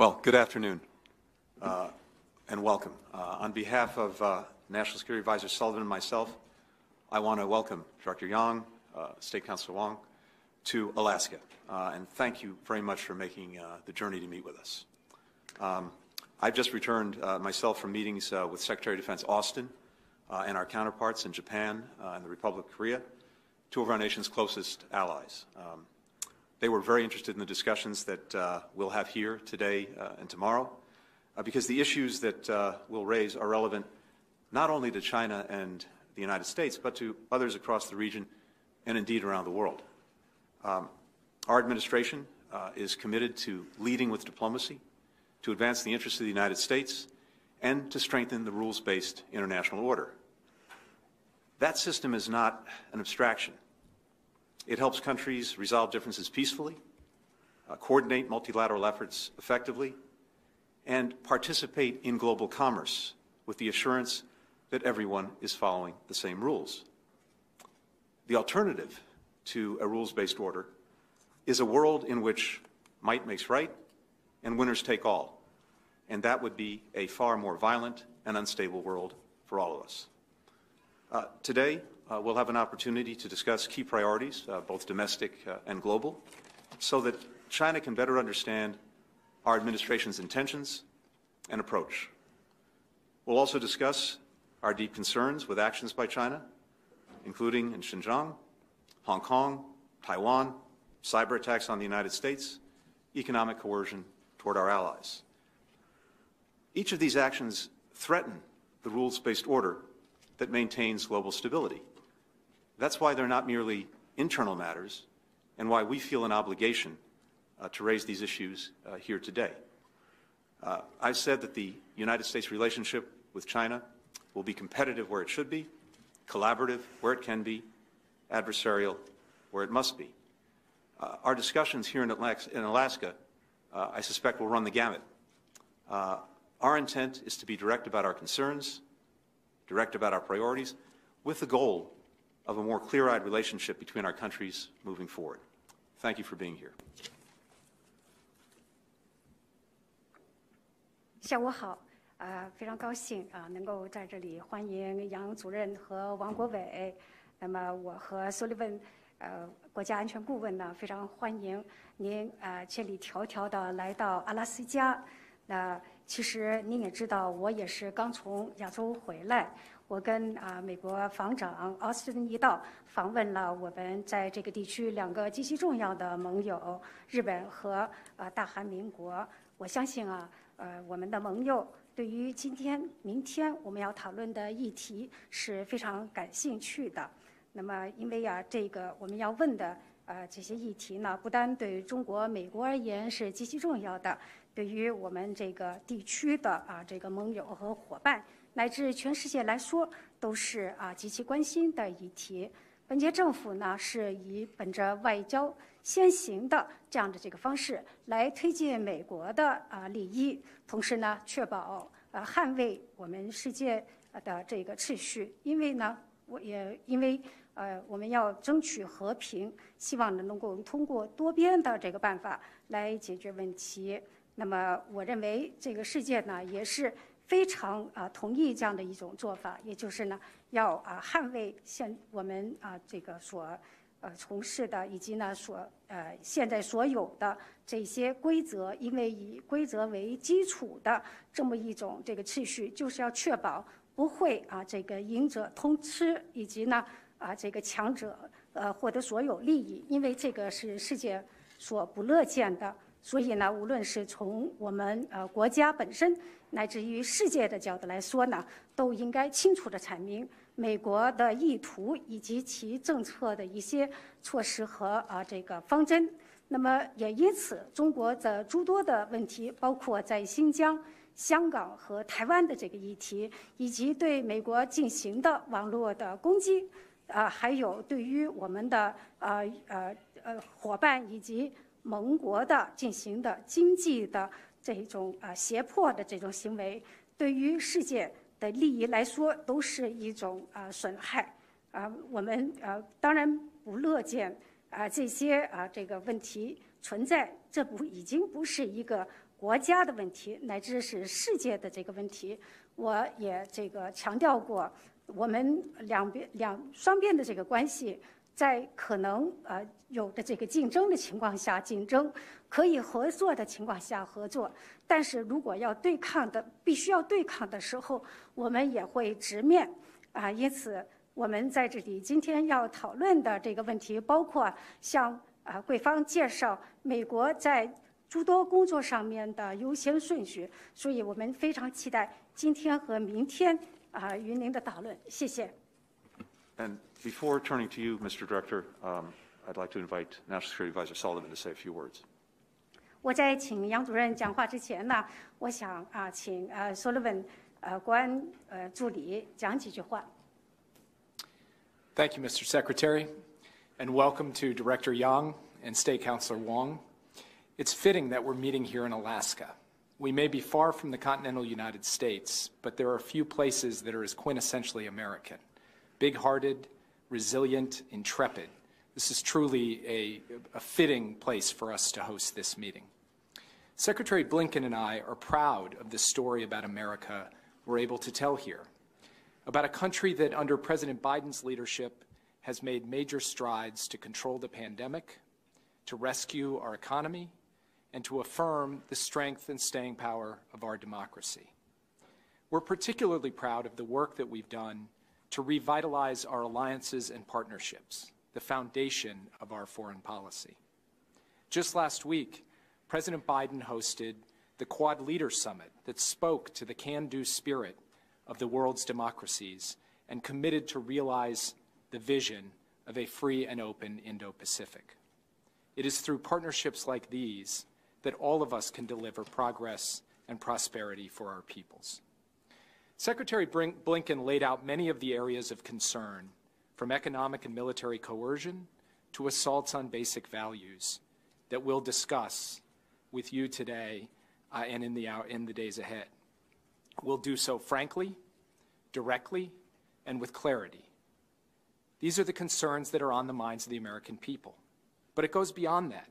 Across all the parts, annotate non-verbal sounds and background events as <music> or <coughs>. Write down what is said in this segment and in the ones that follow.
Well, good afternoon uh, and welcome. Uh, on behalf of uh, National Security Advisor Sullivan and myself, I want to welcome Dr. Yang, uh, State Councilor Wong, to Alaska. Uh, and thank you very much for making uh, the journey to meet with us. Um, I've just returned myself from meetings with Secretary of Defense Austin and our counterparts in Japan and the Republic of Korea, two of our nation's closest allies. Um, they were very interested in the discussions that uh, we'll have here today uh, and tomorrow, uh, because the issues that uh, we'll raise are relevant not only to China and the United States, but to others across the region and indeed around the world. Um, our administration uh, is committed to leading with diplomacy, to advance the interests of the United States, and to strengthen the rules-based international order. That system is not an abstraction. It helps countries resolve differences peacefully, uh, coordinate multilateral efforts effectively, and participate in global commerce with the assurance that everyone is following the same rules. The alternative to a rules-based order is a world in which might makes right and winners take all. And that would be a far more violent and unstable world for all of us. Uh, today, uh, we'll have an opportunity to discuss key priorities, uh, both domestic uh, and global, so that China can better understand our administration's intentions and approach. We'll also discuss our deep concerns with actions by China, including in Xinjiang, Hong Kong, Taiwan, cyber attacks on the United States, economic coercion toward our allies. Each of these actions threaten the rules-based order that maintains global stability. That's why they're not merely internal matters and why we feel an obligation uh, to raise these issues uh, here today. Uh, I've said that the United States relationship with China will be competitive where it should be, collaborative where it can be, adversarial where it must be. Uh, our discussions here in, in Alaska, uh, I suspect, will run the gamut. Uh, our intent is to be direct about our concerns, direct about our priorities, with the goal of a more clear-eyed relationship between our countries moving forward. Thank you for being here. 下午好，啊，非常高兴啊，能够在这里欢迎杨主任和王国伟。那么，我和苏利文，呃，国家安全顾问呢，非常欢迎您啊，千里迢迢的来到阿拉斯加。那其实您也知道，我也是刚从亚洲回来。我跟啊美国防长奥斯汀一道访问了我们在这个地区两个极其重要的盟友日本和啊大韩民国。我相信啊呃我们的盟友对于今天明天我们要讨论的议题是非常感兴趣的。那么因为啊这个我们要问的啊这些议题呢，不单对中国、美国而言是极其重要的，对于我们这个地区的啊这个盟友和伙伴。乃至全世界来说，都是啊极其关心的议题。本届政府呢，是以本着外交先行的这样的这个方式来推进美国的啊利益，同时呢，确保呃捍卫我们世界的这个秩序。因为呢，我也因为呃我们要争取和平，希望呢能够通过多边的这个办法来解决问题。那么，我认为这个世界呢，也是。非常啊同意这样的一种做法，也就是呢要啊捍卫现我们啊这个所呃从事的以及呢所呃现在所有的这些规则，因为以规则为基础的这么一种这个秩序，就是要确保不会啊这个赢者通吃，以及呢啊这个强者呃获得所有利益，因为这个是世界所不乐见的。所以呢，无论是从我们呃国家本身，乃至于世界的角度来说呢，都应该清楚地阐明美国的意图以及其政策的一些措施和啊这个方针。那么也因此，中国的诸多的问题，包括在新疆、香港和台湾的这个议题，以及对美国进行的网络的攻击，啊，还有对于我们的呃呃呃伙伴以及。盟国的进行的经济的这种啊胁迫的这种行为，对于世界的利益来说都是一种啊损害啊。我们啊当然不乐见啊这些啊这个问题存在，这不已经不是一个国家的问题，乃至是世界的这个问题。我也这个强调过，我们两边两双边的这个关系，在可能呃有的这个竞争的情况下竞争，可以合作的情况下合作。但是如果要对抗的，必须要对抗的时候，我们也会直面啊。因此，我们在这里今天要讨论的这个问题，包括向啊贵方介绍美国在诸多工作上面的优先顺序。所以我们非常期待。今天和明天啊，与您的讨论，谢谢。嗯 before turning to you, Mr. Director, um, I'd like to invite National Security Advisor Sullivan to say a few words. 我在请杨主任讲话之前呢，我想啊，请呃 Sullivan 呃国安呃助理讲几句话。Thank you, Mr. Secretary, and welcome to Director Young and State Councilor Wong. It's fitting that we're meeting here in Alaska. We may be far from the continental United States, but there are a few places that are as quintessentially American big hearted, resilient, intrepid. This is truly a, a, fitting place for us to host this meeting. Secretary Blinken and I are proud of the story about America we're able to tell here, about a country that, under President Biden's leadership, has made major strides to control the pandemic, to rescue our economy, and to affirm the strength and staying power of our democracy. We're particularly proud of the work that we've done to revitalize our alliances and partnerships, the foundation of our foreign policy. Just last week, President Biden hosted the Quad Leaders Summit that spoke to the can do spirit of the world's democracies and committed to realize the vision of a free and open Indo Pacific. It is through partnerships like these that all of us can deliver progress and prosperity for our peoples. Secretary Blinken laid out many of the areas of concern, from economic and military coercion to assaults on basic values, that we'll discuss with you today uh, and in the, hour, in the days ahead. We'll do so frankly, directly, and with clarity. These are the concerns that are on the minds of the American people. But it goes beyond that.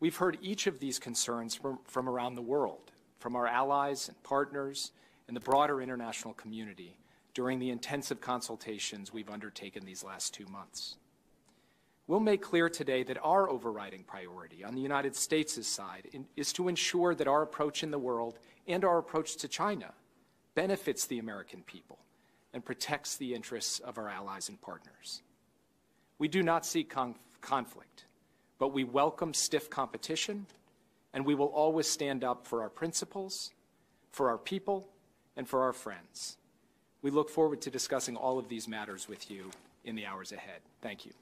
We've heard each of these concerns from, from around the world, from our allies and partners and the broader international community during the intensive consultations we've undertaken these last two months. We'll make clear today that our overriding priority on the United States' side is to ensure that our approach in the world and our approach to China benefits the American people and protects the interests of our allies and partners. We do not seek conf conflict but we welcome stiff competition, and we will always stand up for our principles, for our people, and for our friends. We look forward to discussing all of these matters with you in the hours ahead. Thank you.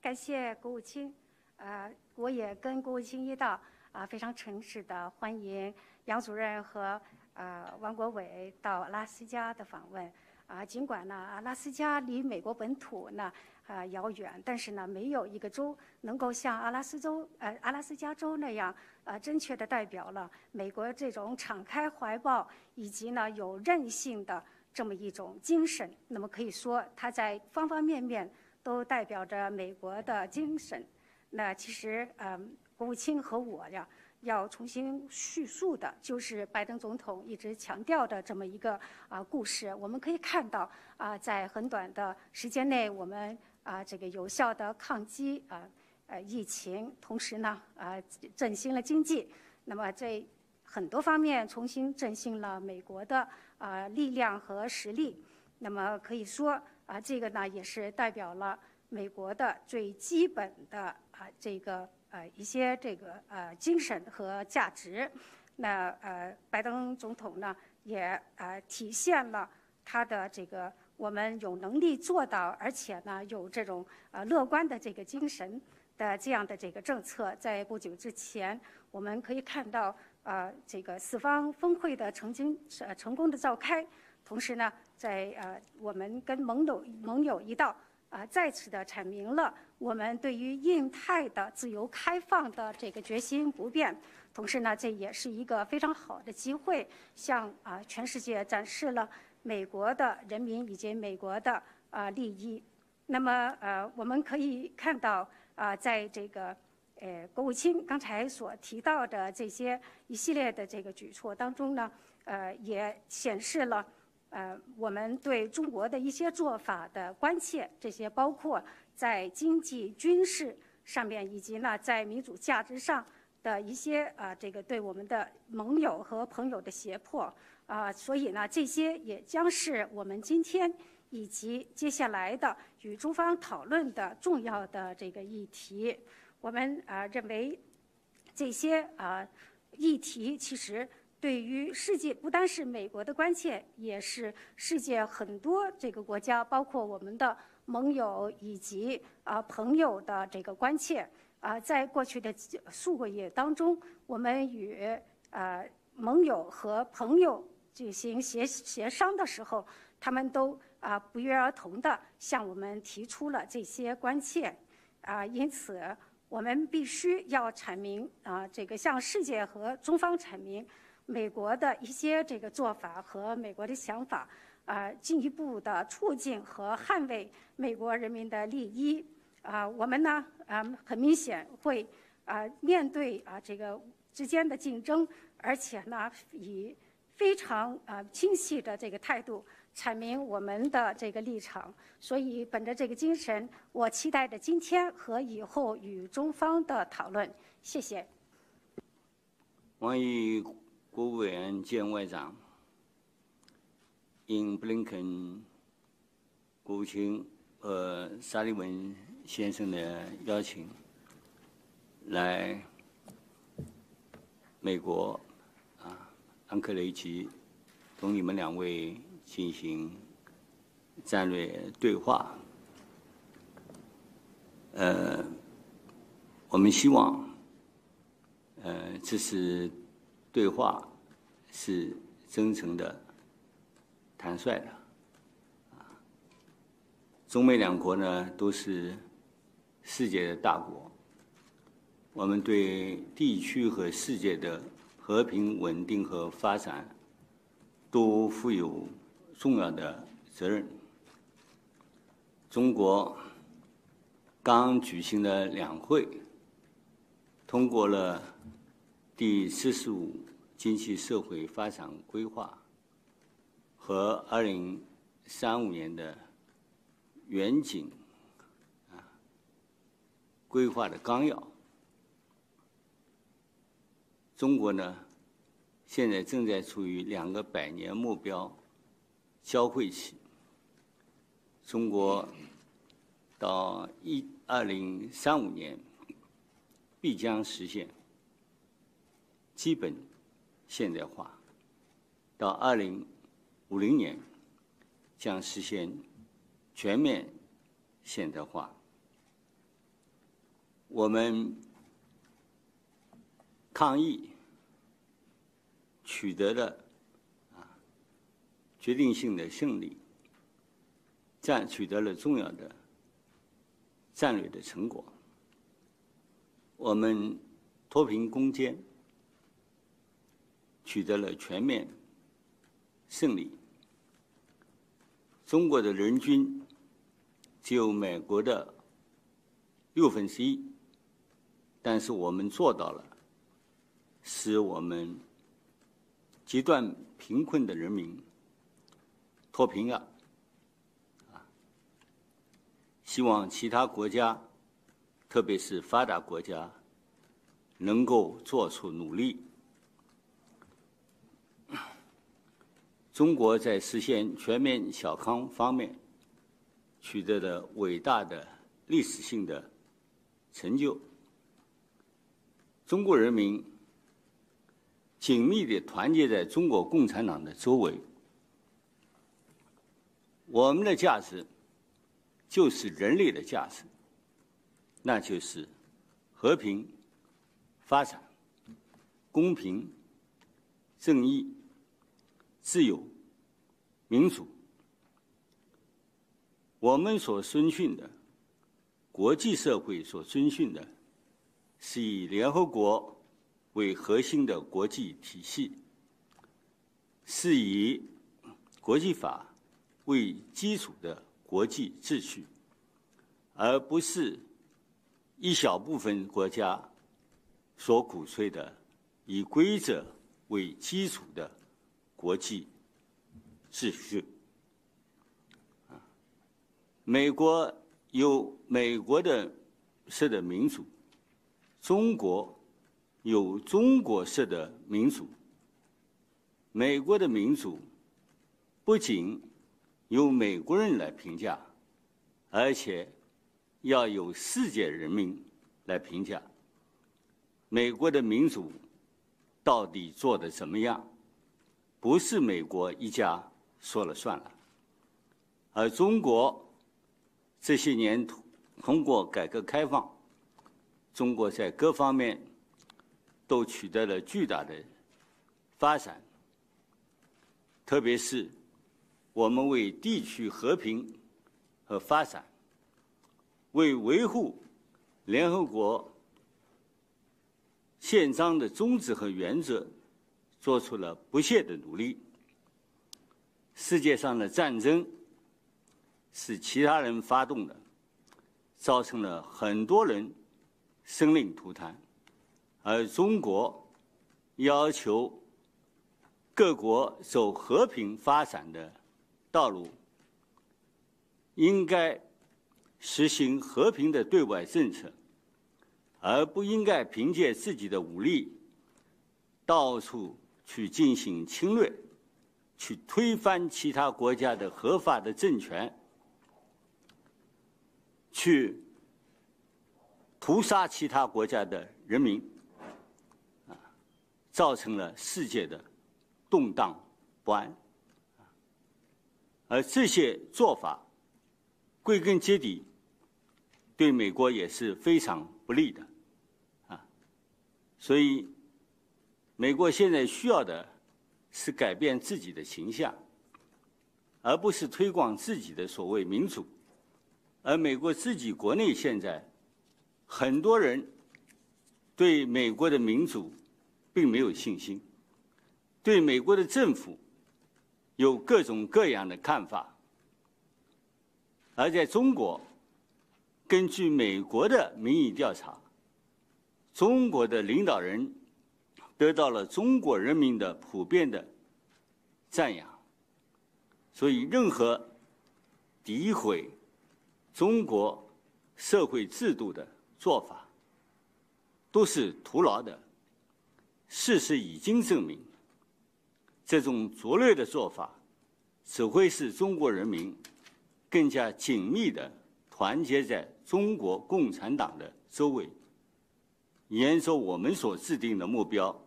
感谢国务卿，呃，我也跟国务卿一道啊、呃，非常诚挚的欢迎杨主任和呃王国伟到阿拉斯加的访问。啊，尽管呢，阿拉斯加离美国本土呢啊遥远，但是呢，没有一个州能够像阿拉斯州呃阿拉斯加州那样呃正确的代表了美国这种敞开怀抱以及呢有韧性的这么一种精神。那么可以说，它在方方面面都代表着美国的精神。那其实呃，国务卿和我呀。要重新叙述的，就是拜登总统一直强调的这么一个啊故事。我们可以看到啊，在很短的时间内，我们啊这个有效的抗击啊呃疫情，同时呢啊振兴了经济。那么在很多方面重新振兴了美国的啊力量和实力。那么可以说啊，这个呢也是代表了美国的最基本的啊这个。呃，一些这个呃精神和价值，那呃，拜登总统呢也呃体现了他的这个我们有能力做到，而且呢有这种呃乐观的这个精神的这样的这个政策。在不久之前，我们可以看到呃这个四方峰会的曾经呃成功的召开，同时呢，在呃我们跟盟友盟友一道。啊，再次的阐明了我们对于印太的自由开放的这个决心不变。同时呢，这也是一个非常好的机会，向啊全世界展示了美国的人民以及美国的啊利益。那么呃，我们可以看到啊，在这个呃，国务卿刚才所提到的这些一系列的这个举措当中呢，呃，也显示了呃我们对中国的一些做法的关切。这些包括在经济、军事上面，以及呢在民主价值上的一些啊这个对我们的盟友和朋友的胁迫啊。所以呢，这些也将是我们今天以及接下来的与中方讨论的重要的这个议题。我们啊认为，这些啊议题其实对于世界不单是美国的关切，也是世界很多这个国家，包括我们的盟友以及啊朋友的这个关切。啊，在过去的数个月当中，我们与啊盟友和朋友举行协协商的时候，他们都啊不约而同的向我们提出了这些关切。啊，因此。我们必须要阐明啊，这个向世界和中方阐明美国的一些这个做法和美国的想法，啊，进一步的促进和捍卫美国人民的利益。啊，我们呢，啊，很明显会啊面对啊这个之间的竞争，而且呢，以非常啊清晰的这个态度。阐明我们的这个立场，所以本着这个精神，我期待着今天和以后与中方的讨论。谢谢。王毅国务委员兼外长，应布林肯国务卿和沙利文先生的邀请，来美国安克雷奇，同你们两位。进行战略对话，呃，我们希望，呃，这是对话是真诚的、坦率的，啊，中美两国呢都是世界的大国，我们对地区和世界的和平稳定和发展都负有。重要的责任。中国刚举行的两会通过了第四十五经济社会发展规划和二零三五年的远景啊规划的纲要。中国呢，现在正在处于两个百年目标。交汇期，中国到一二零三五年必将实现基本现代化，到二零五零年将实现全面现代化。我们抗疫取得了啊。决定性的胜利，战取得了重要的战略的成果。我们脱贫攻坚，取得了全面胜利。中国的人均只有美国的六分之一，但是我们做到了，使我们极端贫困的人民。脱贫了，啊！希望其他国家，特别是发达国家，能够做出努力。中国在实现全面小康方面取得的伟大的历史性的成就，中国人民紧密的团结在中国共产党的周围。我们的价值就是人类的价值，那就是和平、发展、公平、正义、自由、民主。我们所遵循的，国际社会所遵循的，是以联合国为核心的国际体系，是以国际法。为基础的国际秩序，而不是一小部分国家所鼓吹的以规则为基础的国际秩序。美国有美国的式的民主，中国有中国式的民主。美国的民主不仅由美国人来评价，而且要由世界人民来评价。美国的民主到底做的怎么样？不是美国一家说了算了，而中国。这些年，通过改革开放，中国在各方面都取得了巨大的发展。特别是我们为地区和平和发展，为维护联合国宪章的宗旨和原则，做出了不懈的努力。世界上的战争。是其他人发动的，造成了很多人生灵涂炭，而中国要求各国走和平发展的道路，应该实行和平的对外政策，而不应该凭借自己的武力到处去进行侵略，去推翻其他国家的合法的政权。去屠杀其他国家的人民，造成了世界的动荡不安，而这些做法，归根结底，对美国也是非常不利的，啊，所以，美国现在需要的是改变自己的形象，而不是推广自己的所谓民主。而美国自己国内现在，很多人对美国的民主并没有信心，对美国的政府有各种各样的看法。而在中国，根据美国的民意调查，中国的领导人得到了中国人民的普遍的赞扬，所以任何诋毁。中国社会制度的做法都是徒劳的。事实已经证明，这种拙劣的做法只会使中国人民更加紧密的团结在中国共产党的周围，沿着我们所制定的目标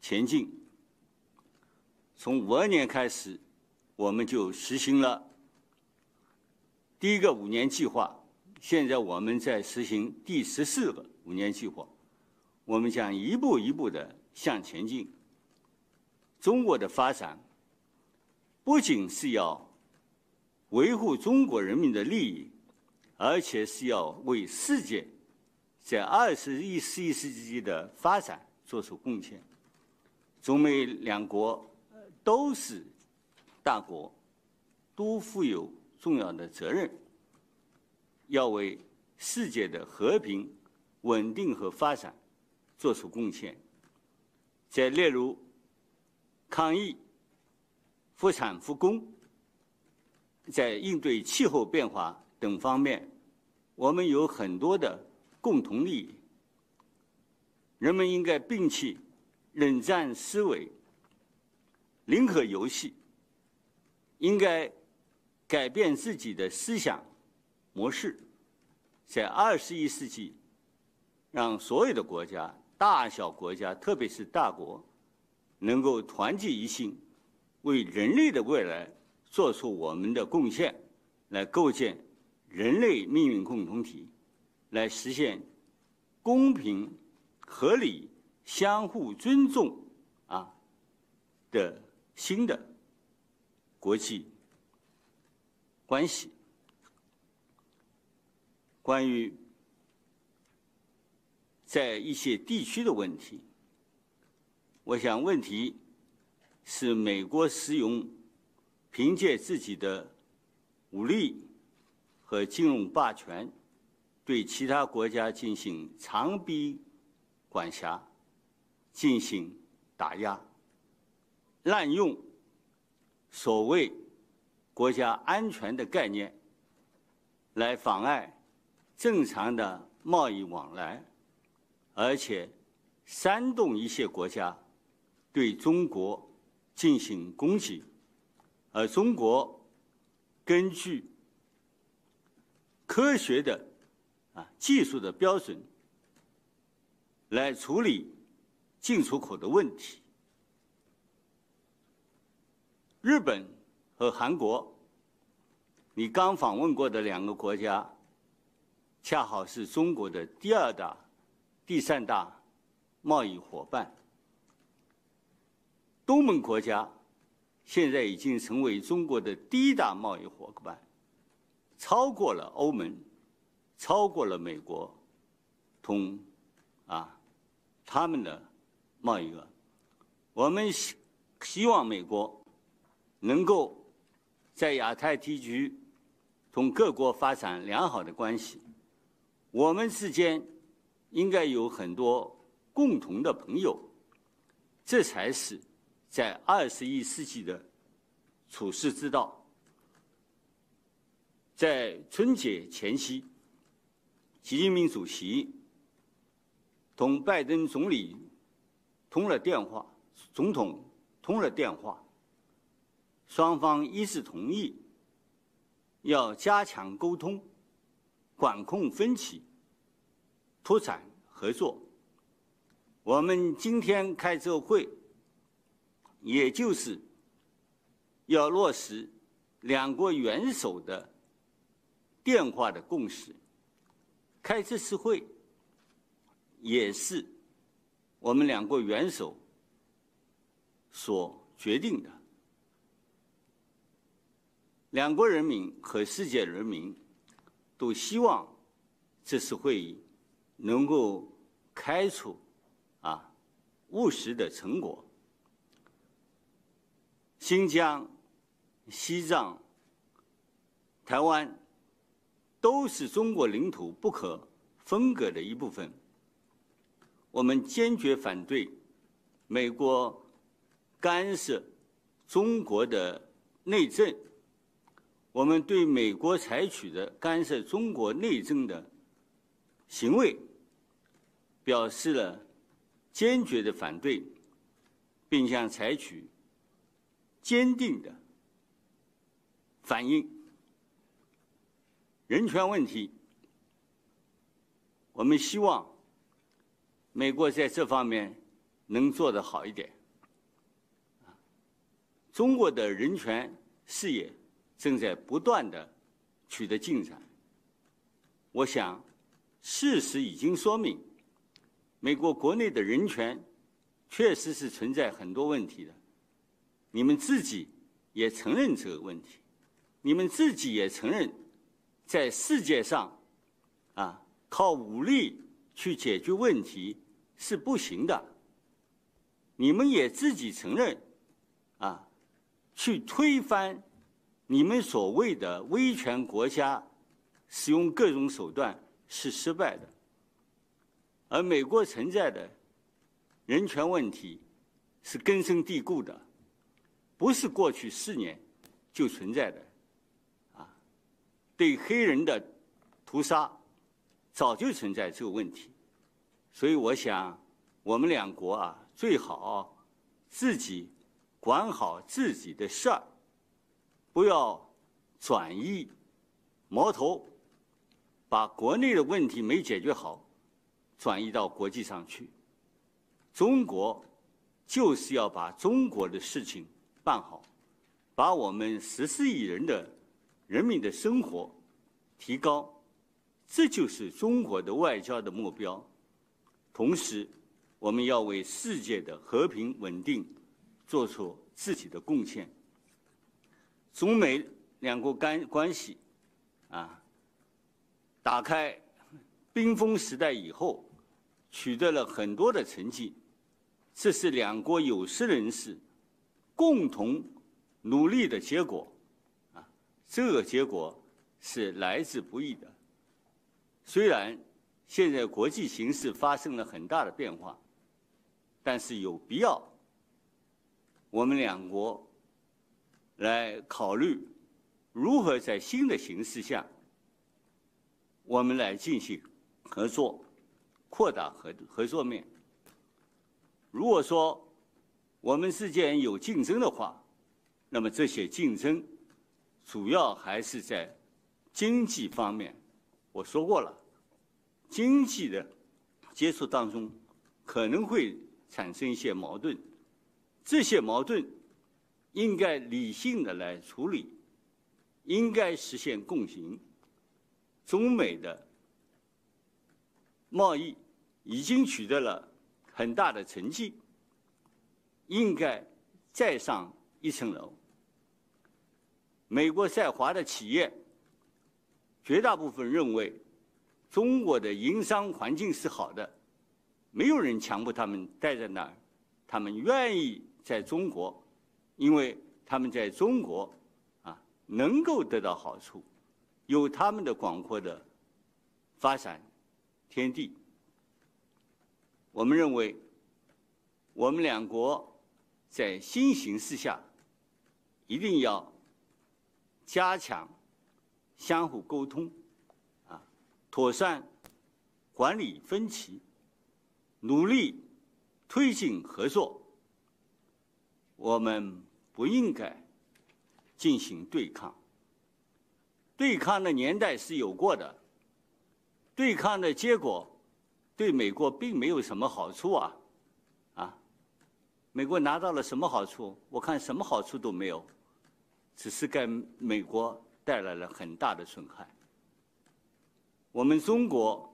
前进。从五二年开始，我们就实行了。第一个五年计划，现在我们在实行第十四个五年计划，我们将一步一步的向前进。中国的发展不仅是要维护中国人民的利益，而且是要为世界在二十一世纪的发展做出贡献。中美两国都是大国，都负有。重要的责任，要为世界的和平、稳定和发展做出贡献。在例如抗疫、复产复工，在应对气候变化等方面，我们有很多的共同利益。人们应该摒弃冷战思维、零和游戏，应该。改变自己的思想模式，在二十一世纪，让所有的国家、大小国家，特别是大国，能够团结一心，为人类的未来做出我们的贡献，来构建人类命运共同体，来实现公平、合理、相互尊重啊的新的国际。关系。关于在一些地区的问题，我想问题是美国使用凭借自己的武力和金融霸权对其他国家进行长臂管辖、进行打压、滥用所谓国家安全的概念，来妨碍正常的贸易往来，而且煽动一些国家对中国进行攻击，而中国根据科学的啊技术的标准来处理进出口的问题。日本和韩国，你刚访问过的两个国家，恰好是中国的第二大、第三大贸易伙伴。东盟国家现在已经成为中国的第一大贸易伙伴，超过了欧盟，超过了美国，同啊他们的贸易额。我们希希望美国。能够在亚太地区同各国发展良好的关系，我们之间应该有很多共同的朋友，这才是在二十一世纪的处世之道。在春节前夕，习近平主席同拜登总理通了电话，总统通了电话。双方一致同意，要加强沟通，管控分歧，拓展合作。我们今天开这个会，也就是要落实两国元首的电话的共识。开这次会，也是我们两国元首所决定的。两国人民和世界人民都希望这次会议能够开出啊务实的成果。新疆、西藏、台湾都是中国领土不可分割的一部分。我们坚决反对美国干涉中国的内政。我们对美国采取的干涉中国内政的行为表示了坚决的反对，并将采取坚定的反应。人权问题，我们希望美国在这方面能做得好一点。中国的人权事业。正在不断的取得进展。我想，事实已经说明，美国国内的人权确实是存在很多问题的。你们自己也承认这个问题，你们自己也承认，在世界上，啊，靠武力去解决问题是不行的。你们也自己承认，啊，去推翻。你们所谓的威权国家使用各种手段是失败的，而美国存在的人权问题是根深蒂固的，不是过去四年就存在的，啊，对黑人的屠杀早就存在这个问题，所以我想我们两国啊最好自己管好自己的事儿。不要转移矛头，把国内的问题没解决好，转移到国际上去。中国就是要把中国的事情办好，把我们十四亿人的人民的生活提高，这就是中国的外交的目标。同时，我们要为世界的和平稳定做出自己的贡献。中美两国干关系，啊，打开冰封时代以后，取得了很多的成绩，这是两国有识人士共同努力的结果，啊，这个结果是来之不易的。虽然现在国际形势发生了很大的变化，但是有必要我们两国来考虑如何在新的形势下，我们来进行合作，扩大合合作面。如果说我们之间有竞争的话，那么这些竞争主要还是在经济方面。我说过了，经济的接触当中可能会产生一些矛盾，这些矛盾应该理性的来处理，应该实现共赢。中美的贸易已经取得了很大的成绩，应该再上一层楼。美国在华的企业。绝大部分认为，中国的营商环境是好的，没有人强迫他们待在那儿，他们愿意在中国，因为他们在中国啊能够得到好处，有他们的广阔的发展天地。我们认为，我们两国在新形势下，一定要加强。相互沟通，啊，妥善管理分歧，努力推进合作。我们不应该进行对抗。对抗的年代是有过的，对抗的结果对美国并没有什么好处啊，啊，美国拿到了什么好处？我看什么好处都没有，只是给美国。带来了很大的损害。我们中国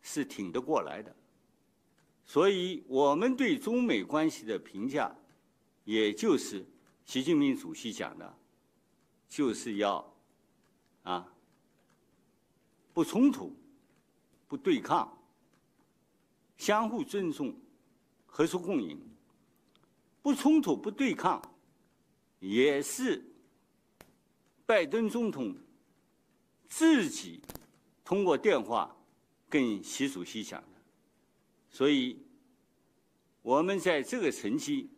是挺得过来的，所以我们对中美关系的评价，也就是习近平主席讲的，就是要啊不冲突、不对抗、相互尊重、合作共赢。不冲突、不对抗，也是。拜登总统自己通过电话跟习主席讲的，所以我们在这个层级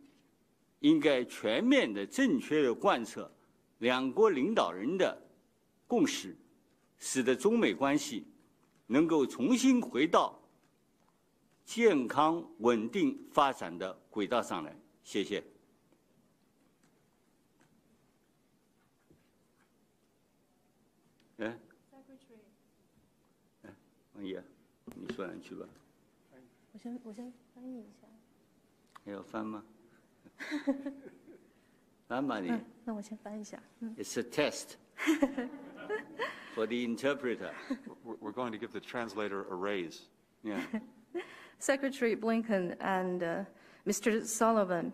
应该全面的、正确的贯彻两国领导人的共识，使得中美关系能够重新回到健康、稳定发展的轨道上来。谢谢。哎，哎，王爷，你说两句吧。我先我先翻译一下。还要翻吗？翻吧你。那我先翻一下。It's a test for the interpreter. We're going to give the translator a raise. Yeah. Secretary Blinken and uh, Mr. Sullivan.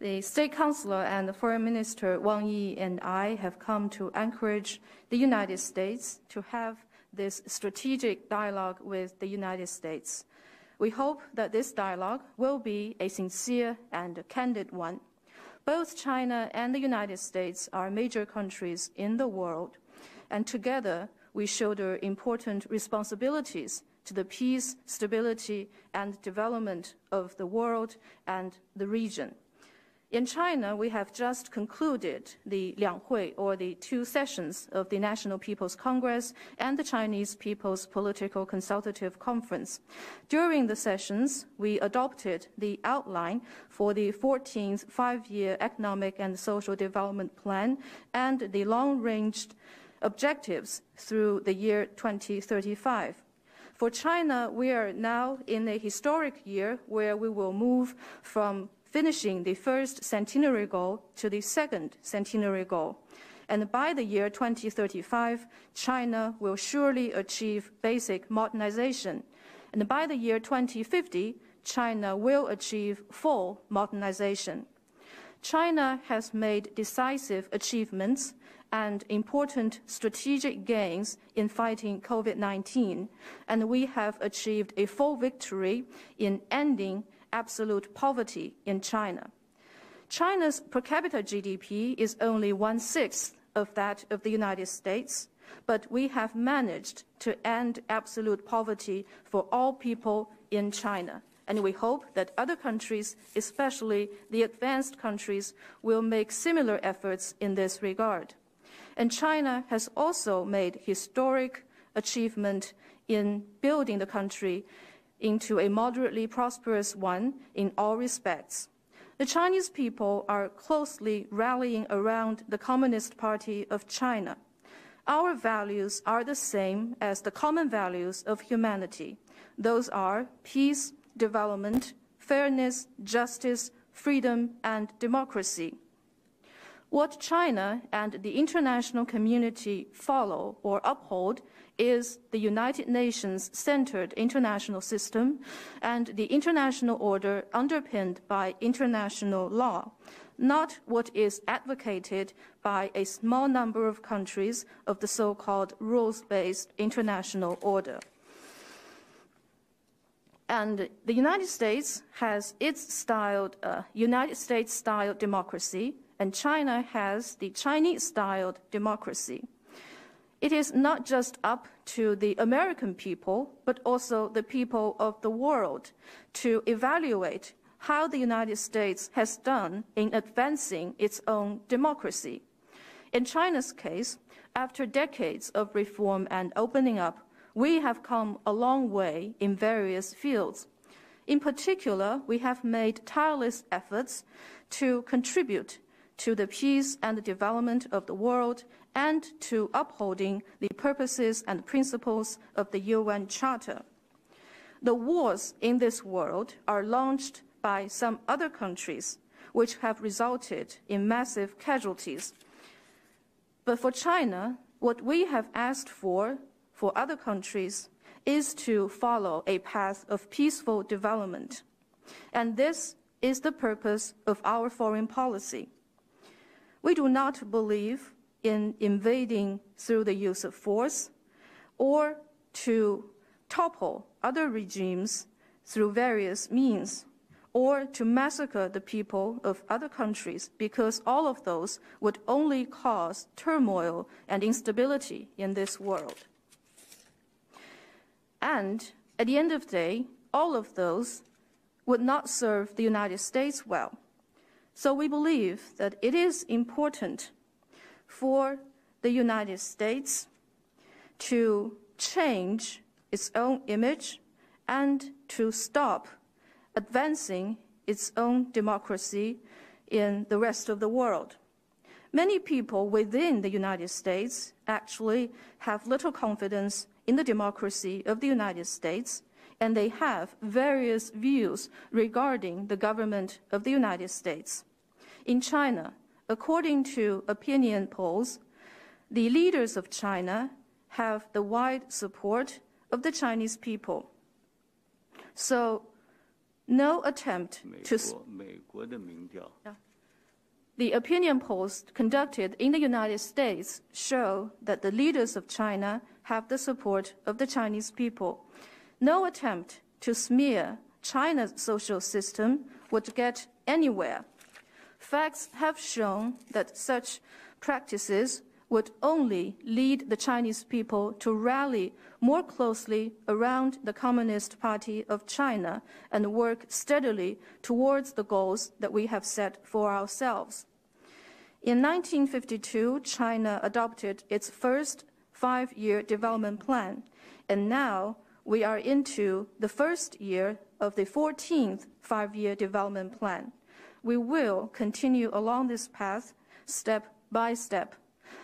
The State Councilor and Foreign Minister Wang Yi and I have come to encourage the United States to have this strategic dialogue with the United States. We hope that this dialogue will be a sincere and candid one. Both China and the United States are major countries in the world, and together we shoulder important responsibilities to the peace, stability, and development of the world and the region. In China, we have just concluded the Lianghui, or the two sessions of the National People's Congress and the Chinese People's Political Consultative Conference. During the sessions, we adopted the outline for the 14th five-year economic and social development plan and the long-range objectives through the year 2035. For China, we are now in a historic year where we will move from finishing the first centenary goal to the second centenary goal. And by the year 2035, China will surely achieve basic modernization. And by the year 2050, China will achieve full modernization. China has made decisive achievements and important strategic gains in fighting COVID 19, and we have achieved a full victory in ending absolute poverty in China. China's per capita GDP is only one sixth of that of the United States, but we have managed to end absolute poverty for all people in China. And we hope that other countries, especially the advanced countries, will make similar efforts in this regard. And China has also made historic achievement in building the country into a moderately prosperous one in all respects. The Chinese people are closely rallying around the Communist Party of China. Our values are the same as the common values of humanity. Those are peace, development, fairness, justice, freedom, and democracy. What China and the international community follow or uphold is the United Nations centered international system and the international order underpinned by international law, not what is advocated by a small number of countries of the so called rules based international order. And the United States has its styled uh, United States style democracy, and China has the Chinese styled democracy. It is not just up to the American people, but also the people of the world to evaluate how the United States has done in advancing its own democracy. In China's case, after decades of reform and opening up, we have come a long way in various fields. In particular, we have made tireless efforts to contribute to the peace and the development of the world and to upholding the purposes and principles of the UN Charter. The wars in this world are launched by some other countries, which have resulted in massive casualties. But for China, what we have asked for for other countries is to follow a path of peaceful development. And this is the purpose of our foreign policy. We do not believe in invading through the use of force or to topple other regimes through various means or to massacre the people of other countries because all of those would only cause turmoil and instability in this world. And at the end of the day, all of those would not serve the United States well. So we believe that it is important for the United States to change its own image and to stop advancing its own democracy in the rest of the world. Many people within the United States actually have little confidence in the democracy of the United States, and they have various views regarding the government of the United States. In China, according to opinion polls, the leaders of China have the wide support of the Chinese people. So, no attempt 美 to 国美国的民调 the opinion polls conducted in the United States show that the leaders of China have the support of the Chinese people. No attempt to smear China's social system would get anywhere. Facts have shown that such practices would only lead the Chinese people to rally more closely around the Communist Party of China and work steadily towards the goals that we have set for ourselves. In 1952, China adopted its first five year development plan, and now we are into the first year of the 14th five year development plan. We will continue along this path step by step.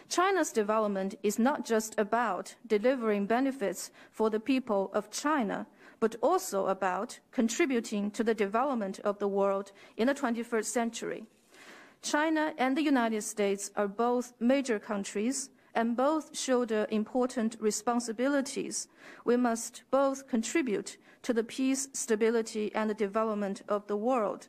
China's development is not just about delivering benefits for the people of China, but also about contributing to the development of the world in the 21st century. China and the United States are both major countries and both shoulder important responsibilities. We must both contribute to the peace, stability, and the development of the world.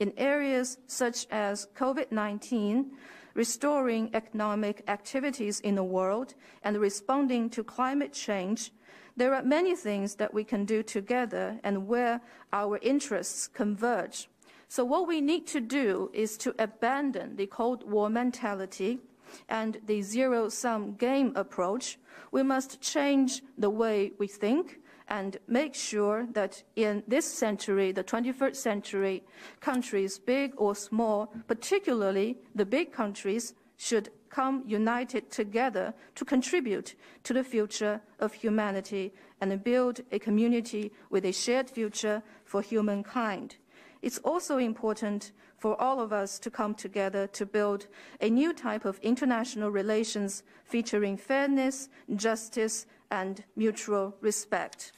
In areas such as COVID 19, restoring economic activities in the world, and responding to climate change, there are many things that we can do together and where our interests converge. So, what we need to do is to abandon the Cold War mentality and the zero sum game approach, we must change the way we think and make sure that in this century, the 21st century, countries, big or small, particularly the big countries, should come united together to contribute to the future of humanity and build a community with a shared future for humankind. It's also important for all of us to come together to build a new type of international relations featuring fairness, justice, and mutual respect.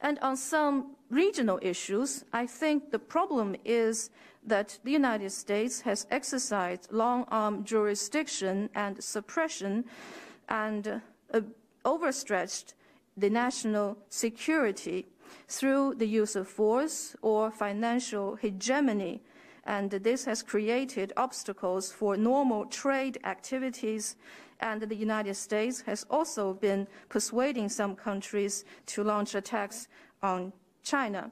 And on some regional issues, I think the problem is that the United States has exercised long arm jurisdiction and suppression and uh, overstretched the national security through the use of force or financial hegemony. And this has created obstacles for normal trade activities and the United States has also been persuading some countries to launch attacks on China.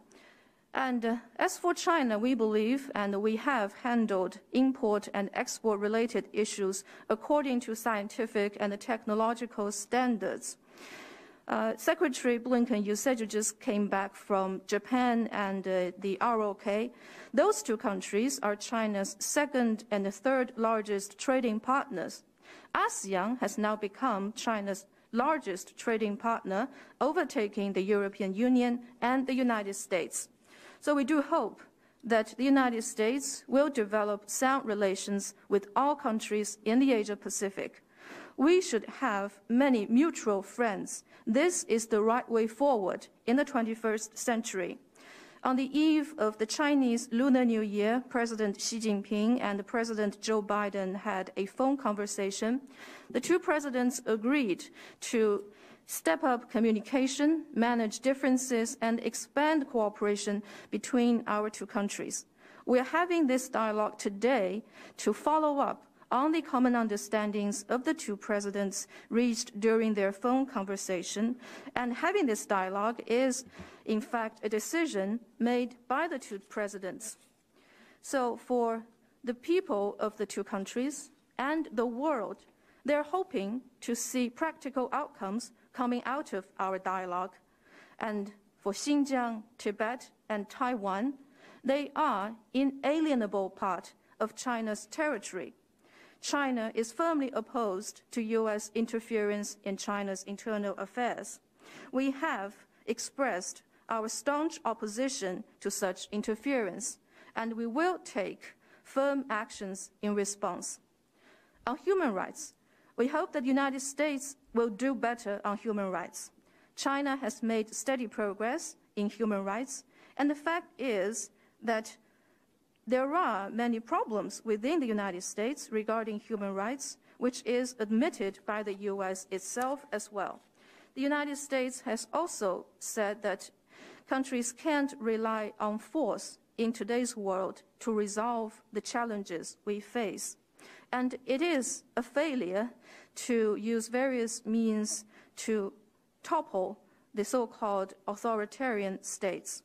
And uh, as for China, we believe and we have handled import and export related issues according to scientific and technological standards. Uh, Secretary Blinken, you said you just came back from Japan and uh, the ROK. Those two countries are China's second and third largest trading partners. ASEAN has now become China's largest trading partner, overtaking the European Union and the United States. So we do hope that the United States will develop sound relations with all countries in the Asia Pacific. We should have many mutual friends. This is the right way forward in the 21st century. On the eve of the Chinese Lunar New Year, President Xi Jinping and President Joe Biden had a phone conversation. The two presidents agreed to step up communication, manage differences, and expand cooperation between our two countries. We are having this dialogue today to follow up on the common understandings of the two presidents reached during their phone conversation. And having this dialogue is in fact, a decision made by the two presidents. So for the people of the two countries and the world, they're hoping to see practical outcomes coming out of our dialogue. And for Xinjiang, Tibet, and Taiwan, they are inalienable part of China's territory. China is firmly opposed to U.S. interference in China's internal affairs. We have expressed our staunch opposition to such interference, and we will take firm actions in response. On human rights, we hope that the United States will do better on human rights. China has made steady progress in human rights, and the fact is that there are many problems within the United States regarding human rights, which is admitted by the U.S. itself as well. The United States has also said that countries can't rely on force in today's world to resolve the challenges we face. And it is a failure to use various means to topple the so-called authoritarian states.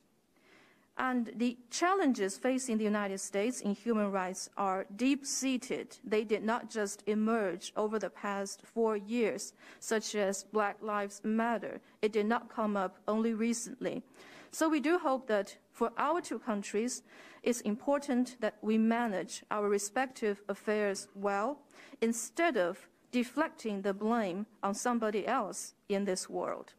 And the challenges facing the United States in human rights are deep-seated. They did not just emerge over the past four years, such as Black Lives Matter. It did not come up only recently. So we do hope that for our two countries, it's important that we manage our respective affairs well instead of deflecting the blame on somebody else in this world.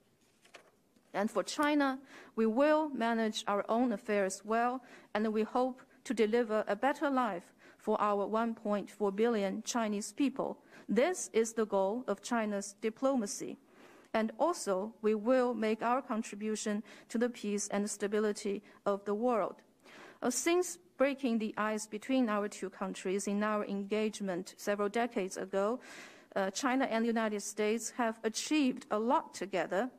And for China, we will manage our own affairs well, and we hope to deliver a better life for our 1.4 billion Chinese people. This is the goal of China's diplomacy. And also, we will make our contribution to the peace and stability of the world. Uh, since breaking the ice between our two countries in our engagement several decades ago, uh, China and the United States have achieved a lot together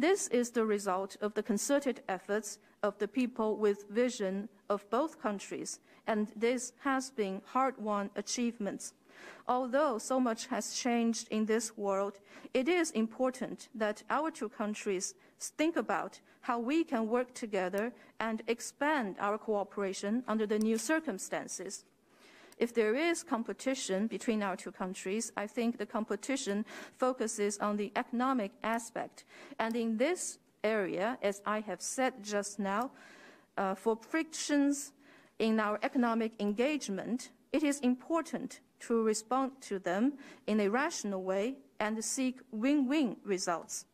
this is the result of the concerted efforts of the people with vision of both countries, and this has been hard-won achievements. Although so much has changed in this world, it is important that our two countries think about how we can work together and expand our cooperation under the new circumstances. If there is competition between our two countries, I think the competition focuses on the economic aspect. And in this area, as I have said just now, uh, for frictions in our economic engagement, it is important to respond to them in a rational way and seek win-win results.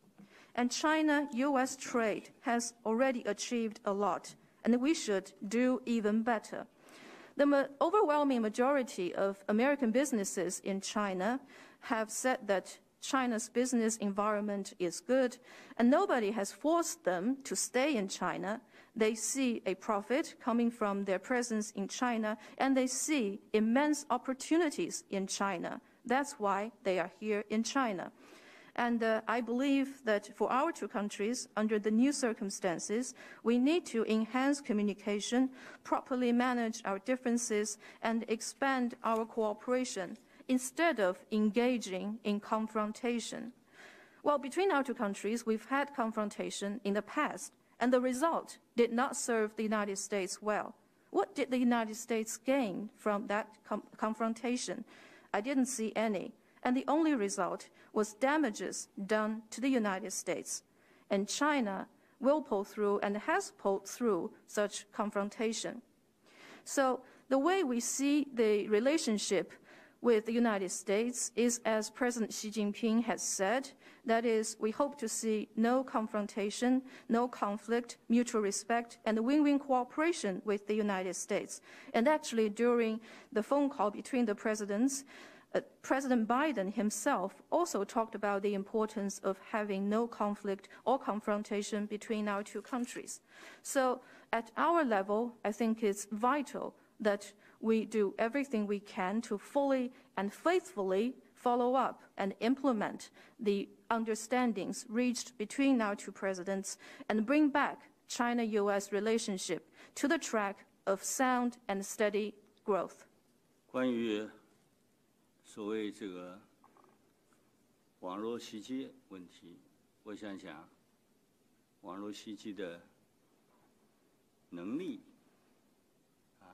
And China-US trade has already achieved a lot, and we should do even better. The overwhelming majority of American businesses in China have said that China's business environment is good, and nobody has forced them to stay in China. They see a profit coming from their presence in China, and they see immense opportunities in China. That's why they are here in China. And uh, I believe that for our two countries, under the new circumstances, we need to enhance communication, properly manage our differences, and expand our cooperation instead of engaging in confrontation. Well, between our two countries, we've had confrontation in the past, and the result did not serve the United States well. What did the United States gain from that confrontation? I didn't see any. And the only result was damages done to the United States. And China will pull through and has pulled through such confrontation. So the way we see the relationship with the United States is, as President Xi Jinping has said, that is, we hope to see no confrontation, no conflict, mutual respect, and win-win cooperation with the United States. And actually, during the phone call between the presidents, uh, President Biden himself also talked about the importance of having no conflict or confrontation between our two countries. So at our level, I think it's vital that we do everything we can to fully and faithfully follow up and implement the understandings reached between our two presidents and bring back China-U.S. relationship to the track of sound and steady growth. 关于所谓这个网络袭击问题，我想想，网络袭击的能力啊，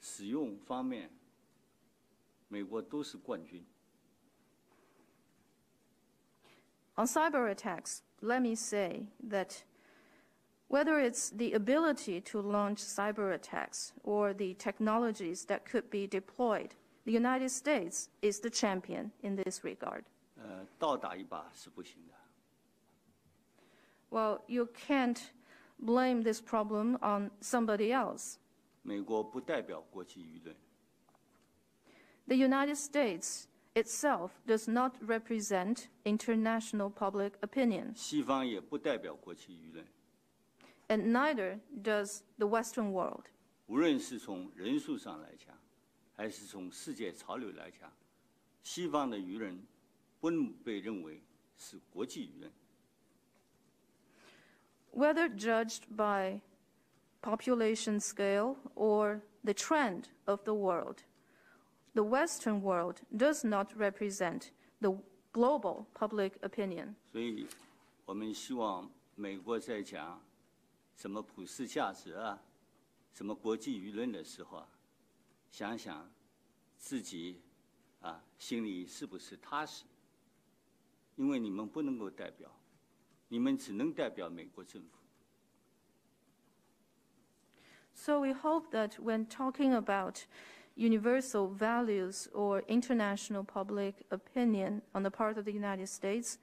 使用方面，美国都是冠军。On cyber attacks, let me say that whether it's the ability to launch cyber attacks or the technologies that could be deployed, the United States is the champion in this regard. 呃，倒打一把是不行的。 Well, you can't blame this problem on somebody else. 美国不代表国际舆论， The United States itself does not represent international public opinion, 西方也不代表国际舆论。 and neither does the Western world. 无论是从人数上来讲， 还是从世界潮流来讲，西方的舆论不能被认为是国际舆论。Whether judged by population scale or the trend of the world, the Western world does not represent the global public opinion. 所以，我们希望美国在讲什么普世价值啊，什么国际舆论的时候啊，想想自己啊心里是不是踏实？因为你们不能够代表，你们只能代表美国政府。 So we hope that when talking about universal values or international public opinion on the part of the United States,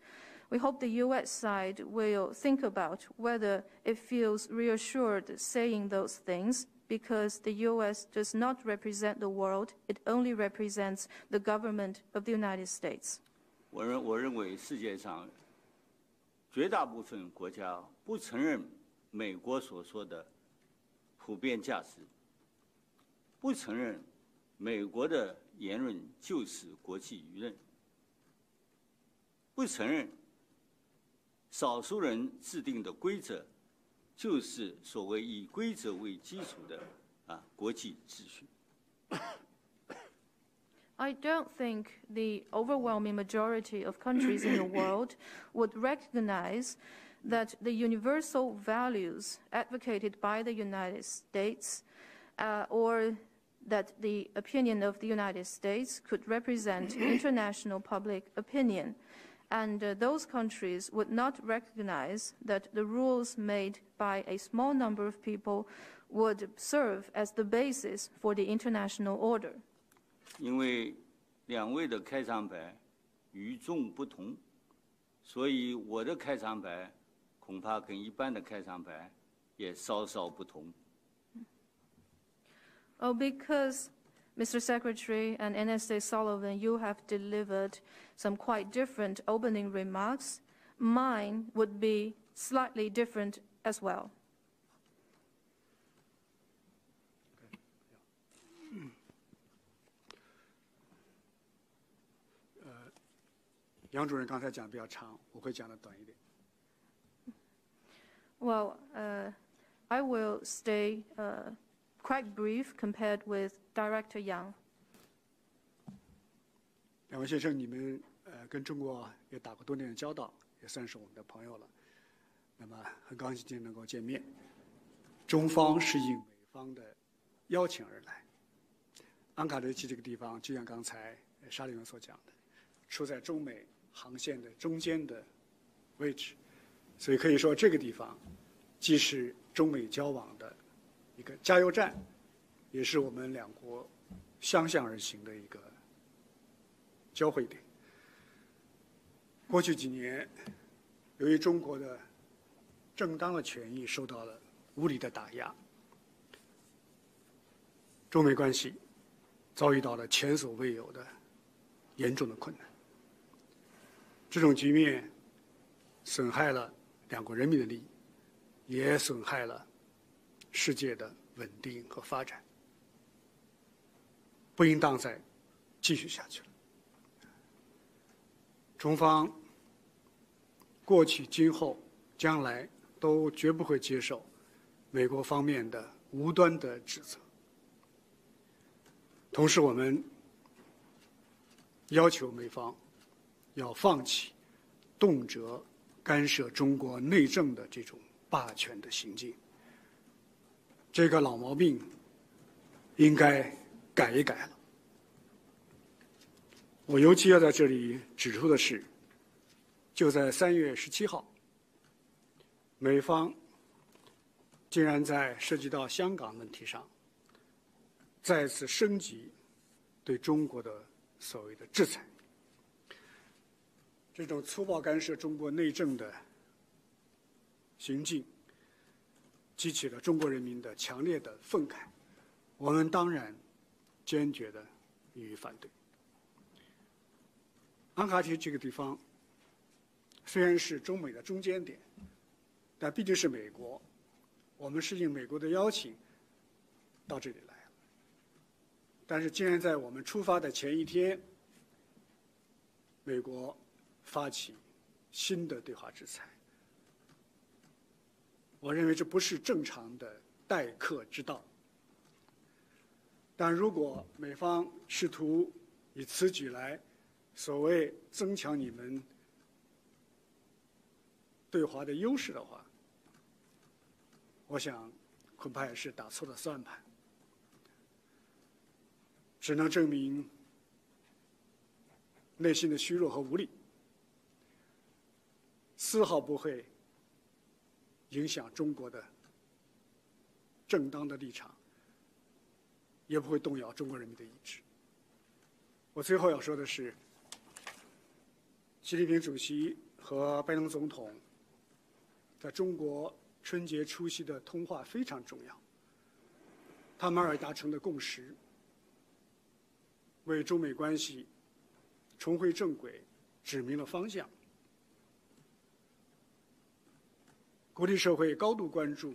we hope the U.S. side will think about whether it feels reassured saying those things because the U.S. does not represent the world, it only represents the government of the United States. 我认我认为世界上绝大部分国家不承认美国所说的普遍价值，不承认美国的言论就是国际舆论，不承认少数人制定的规则就是所谓以规则为基础的啊国际秩序。 I don't think the overwhelming majority of countries in the <coughs> world would recognize that the universal values advocated by the United States uh, or that the opinion of the United States could represent <coughs> international public opinion, and uh, those countries would not recognize that the rules made by a small number of people would serve as the basis for the international order. 因为两位的开场白与众不同，所以我的开场白恐怕跟一般的开场白也稍稍不同。 Oh, because, Mr. Secretary and NSA Sullivan, you have delivered some quite different opening remarks. Mine would be slightly different as well. 杨主任刚才讲比较长，我会讲的短一点。 Well, uh, I will stay uh, quite brief compared with Director Yang. 两位先生，你们呃跟中国也打过多年的交道，也算是我们的朋友了。那么很高兴今天能够见面。中方是应美方的邀请而来。安卡德奇这个地方，就像刚才沙利文所讲的，处在中美航线的中间的位置，所以可以说这个地方既是中美交往的一个加油站，也是我们两国相向而行的一个交汇点。过去几年，由于中国的正当的权益受到了无理的打压，中美关系遭遇到了前所未有的严重的困难。这种局面损害了两国人民的利益，也损害了世界的稳定和发展，不应当再继续下去了。中方过去、今后、将来都绝不会接受美国方面的无端的指责。同时，我们要求美方要放弃动辄干涉中国内政的这种霸权的行径。这个老毛病应该改一改了。我尤其要在这里指出的是，就在三月十七号，美方竟然在涉及到香港问题上再次升级对中国的所谓的制裁。这种粗暴干涉中国内政的行径，激起了中国人民的强烈的愤慨，我们当然坚决的予以反对。安卡提这个地方虽然是中美的中间点，但毕竟是美国，我们是应美国的邀请到这里来。但是，竟然在我们出发的前一天，美国发起新的对华制裁，我认为这不是正常的待客之道。但如果美方试图以此举来所谓增强你们对华的优势的话，我想恐怕也是打错了算盘，只能证明内心的虚弱和无力，丝毫不会影响中国的正当的立场，也不会动摇中国人民的意志。我最后要说的是。习近平主席和拜登总统在中国春节出席的通话非常重要，他们二达成的共识，为中美关系重回正轨指明了方向。国际社会高度关注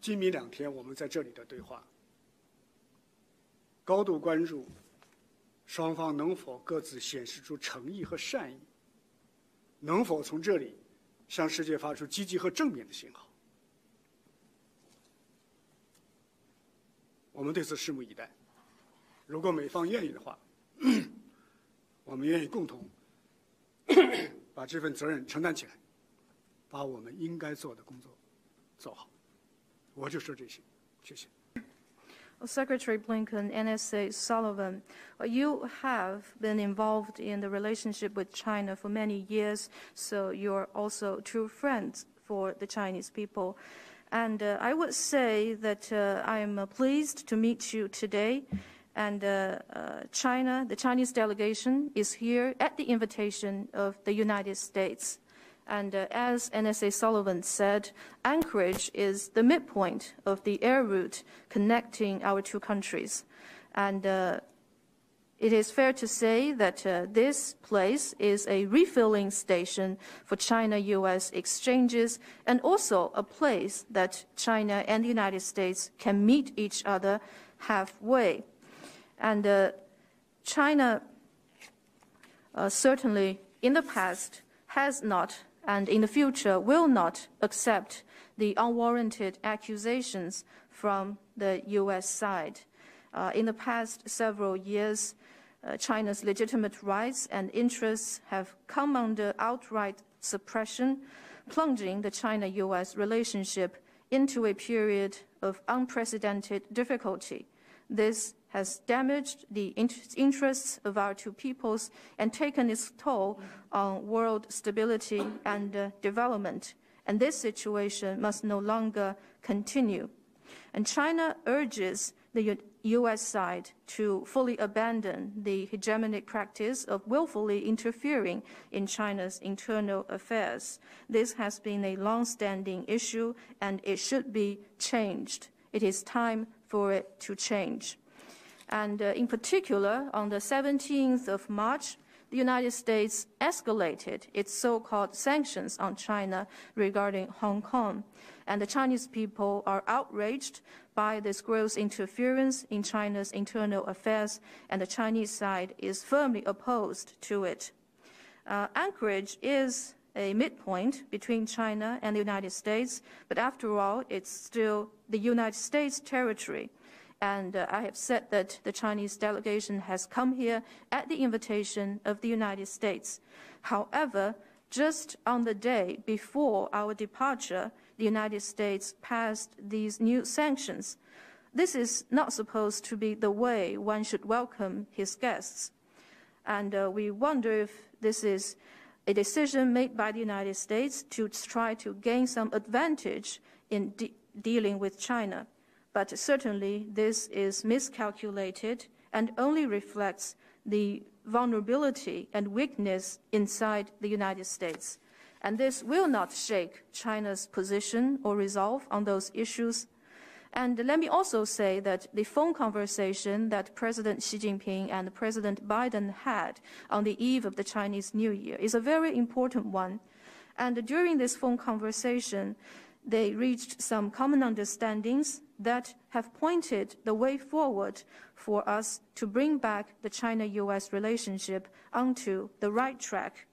今明两天我们在这里的对话，高度关注。双方能否各自显示出诚意和善意？能否从这里向世界发出积极和正面的信号？我们对此拭目以待。如果美方愿意的话，我们愿意共同 <coughs> 把这份责任承担起来，把我们应该做的工作做好。我就说这些，谢谢。 Secretary Blinken, NSA Sullivan, uh, you have been involved in the relationship with China for many years, so you're also true friends for the Chinese people. And uh, I would say that uh, I am uh, pleased to meet you today. And uh, uh, China, the Chinese delegation, is here at the invitation of the United States. And uh, as NSA Sullivan said, Anchorage is the midpoint of the air route connecting our two countries. And uh, it is fair to say that uh, this place is a refilling station for China US exchanges and also a place that China and the United States can meet each other halfway. And uh, China uh, certainly in the past has not and in the future will not accept the unwarranted accusations from the U.S. side. Uh, in the past several years, uh, China's legitimate rights and interests have come under outright suppression, plunging the China U.S. relationship into a period of unprecedented difficulty. This has damaged the interests of our two peoples and taken its toll on world stability and uh, development. And this situation must no longer continue. And China urges the U U.S. side to fully abandon the hegemonic practice of willfully interfering in China's internal affairs. This has been a long-standing issue, and it should be changed. It is time for it to change. And uh, in particular, on the 17th of March, the United States escalated its so-called sanctions on China regarding Hong Kong. And the Chinese people are outraged by this gross interference in China's internal affairs, and the Chinese side is firmly opposed to it. Uh, Anchorage is a midpoint between China and the United States, but after all, it's still the United States territory. And uh, I have said that the Chinese delegation has come here at the invitation of the United States. However, just on the day before our departure, the United States passed these new sanctions. This is not supposed to be the way one should welcome his guests. And uh, we wonder if this is a decision made by the United States to try to gain some advantage in de dealing with China but certainly this is miscalculated and only reflects the vulnerability and weakness inside the United States. And this will not shake China's position or resolve on those issues. And let me also say that the phone conversation that President Xi Jinping and President Biden had on the eve of the Chinese New Year is a very important one. And during this phone conversation, they reached some common understandings that have pointed the way forward for us to bring back the China-US relationship onto the right track.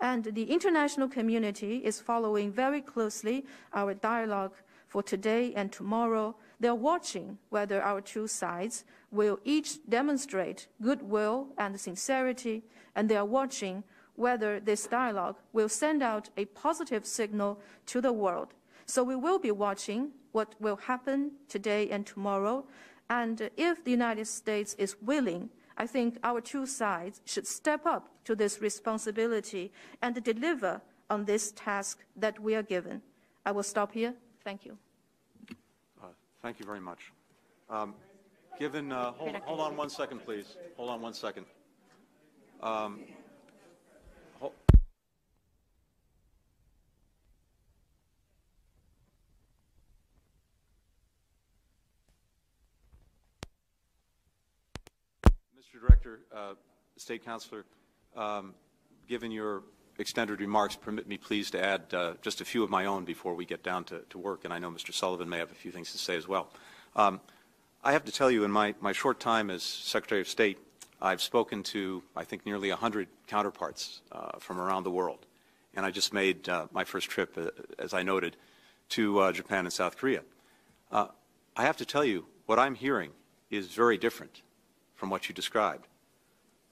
And the international community is following very closely our dialogue for today and tomorrow. They're watching whether our two sides will each demonstrate goodwill and sincerity, and they are watching whether this dialogue will send out a positive signal to the world so we will be watching what will happen today and tomorrow. And if the United States is willing, I think our two sides should step up to this responsibility and deliver on this task that we are given. I will stop here. Thank you. Uh, thank you very much. Um, given, uh, hold, hold, on one second, please. Hold on one second. Um, Mr. Director, uh, State Councilor, um, given your extended remarks, permit me please to add uh, just a few of my own before we get down to, to, work, and I know Mr. Sullivan may have a few things to say as well. Um, I have to tell you, in my, my short time as Secretary of State, I've spoken to, I think, nearly 100 counterparts uh, from around the world. And I just made uh, my first trip, uh, as I noted, to uh, Japan and South Korea. Uh, I have to tell you, what I'm hearing is very different from what you described.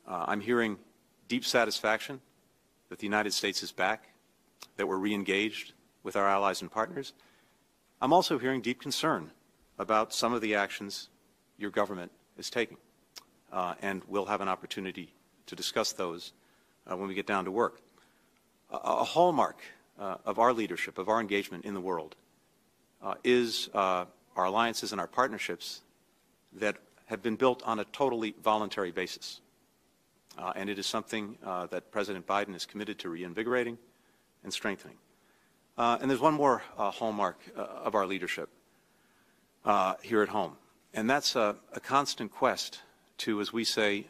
Uh, I'm hearing deep satisfaction that the United States is back, that we're re-engaged with our allies and partners. I'm also hearing deep concern about some of the actions your government is taking. Uh, and we'll have an opportunity to discuss those uh, when we get down to work. A, a hallmark uh, of our leadership, of our engagement in the world, uh, is uh, our alliances and our partnerships that have been built on a totally voluntary basis. Uh, and it is something uh, that President Biden is committed to reinvigorating and strengthening. Uh, and there's one more uh, hallmark uh, of our leadership uh, here at home, and that's a, a, constant quest to, as we say,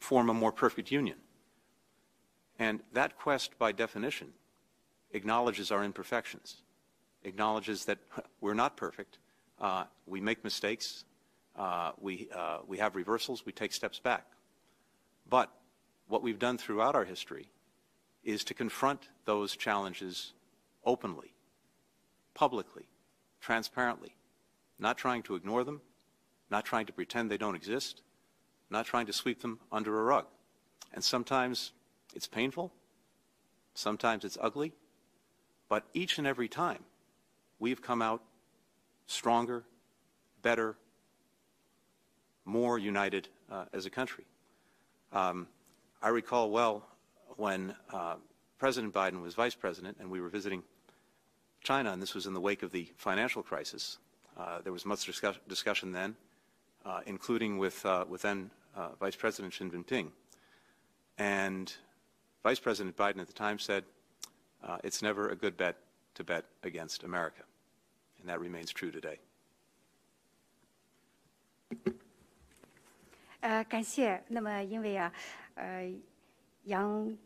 form a more perfect union. And that quest, by definition, acknowledges our imperfections, acknowledges that <laughs> we're not perfect, we make mistakes, Uh, we, uh, we have reversals, we take steps back. But what we've done throughout our history is to confront those challenges openly, publicly, transparently, not trying to ignore them, not trying to pretend they don't exist, not trying to sweep them under a rug. And sometimes it's painful, sometimes it's ugly, but each and every time we've come out stronger, better, more united uh, as a country. Um, I recall well when uh, President Biden was vice president and we were visiting China, and this was in the wake of the financial crisis. Uh, there was much discuss discussion then, uh, including with, uh, with then uh, Vice President Xi Jinping. And Vice President Biden at the time said, it's never a good bet to bet against America. And that remains true today. 呃，感谢。那么，因为啊，呃，杨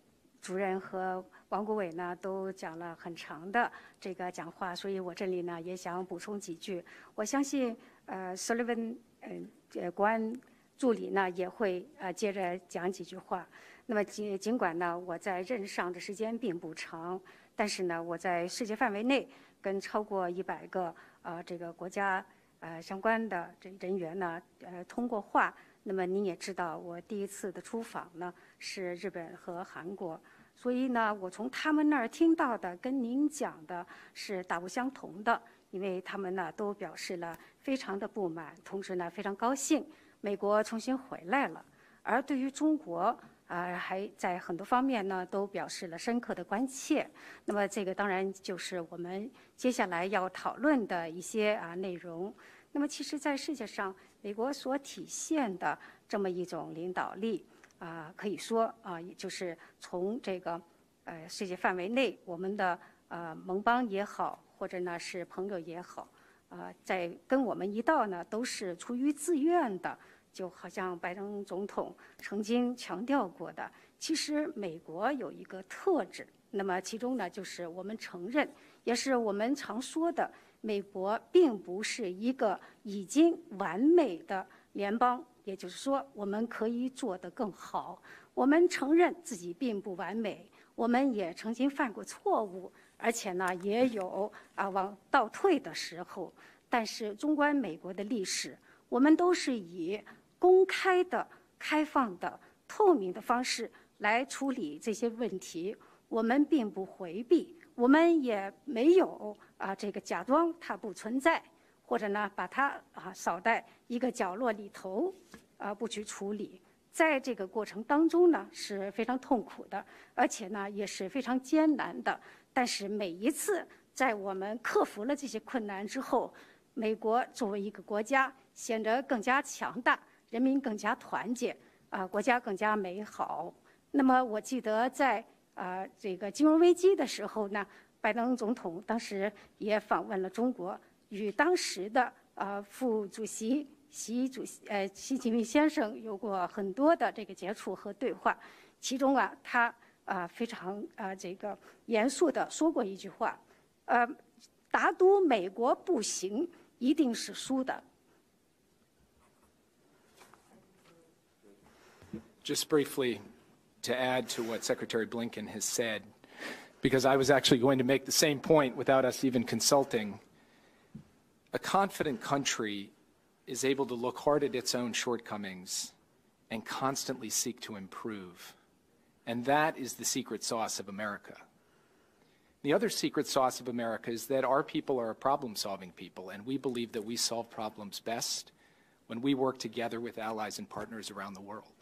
主任和王国伟呢都讲了很长的这个讲话，所以我这里呢也想补充几句。我相信，呃，Sullivan，嗯，呃，国安助理呢也会呃接着讲几句话。那么尽尽管呢我在任上的时间并不长，但是呢我在世界范围内跟超过一百个呃这个国家呃相关的这人员呢呃通过话。那么您也知道，我第一次的出访呢是日本和韩国，所以呢，我从他们那儿听到的跟您讲的是大不相同的，因为他们呢都表示了非常的不满，同时呢非常高兴美国重新回来了，而对于中国啊，还在很多方面呢都表示了深刻的关切。那么这个当然就是我们接下来要讨论的一些啊内容。那么其实，在世界上。美国所体现的这么一种领导力啊，可以说啊，也就是从这个呃世界范围内，我们的呃盟邦也好，或者呢是朋友也好，啊，在跟我们一道呢，都是出于自愿的。就好像拜登总统曾经强调过的，其实美国有一个特质，那么其中呢，就是我们承认，也是我们常说的。美国并不是一个已经完美的联邦，也就是说，我们可以做得更好。我们承认自己并不完美，我们也曾经犯过错误，而且呢，也有啊往倒退的时候。但是，纵观美国的历史，我们都是以公开的、开放的、透明的方式来处理这些问题。我们并不回避。我们也没有啊，这个假装它不存在，或者呢把它啊扫在一个角落里头，啊不去处理。在这个过程当中呢是非常痛苦的，而且呢也是非常艰难的。但是每一次在我们克服了这些困难之后，美国作为一个国家显得更加强大，人民更加团结，啊国家更加美好。那么我记得在。啊，这个金融危机的时候呢，拜登总统当时也访问了中国，与当时的啊副主席习主席呃习近平先生有过很多的这个接触和对话。其中啊，他啊非常啊这个严肃的说过一句话，呃，打赌美国不行，一定是输的。Just briefly. To add to what Secretary Blinken has said, because I was actually going to make the same point without us even consulting. A confident country is able to look hard at its own shortcomings and constantly seek to improve. And that is the secret sauce of America. The other secret sauce of America is that our people are a problem solving people, and we believe that we solve problems best when we work together with allies and partners around the world.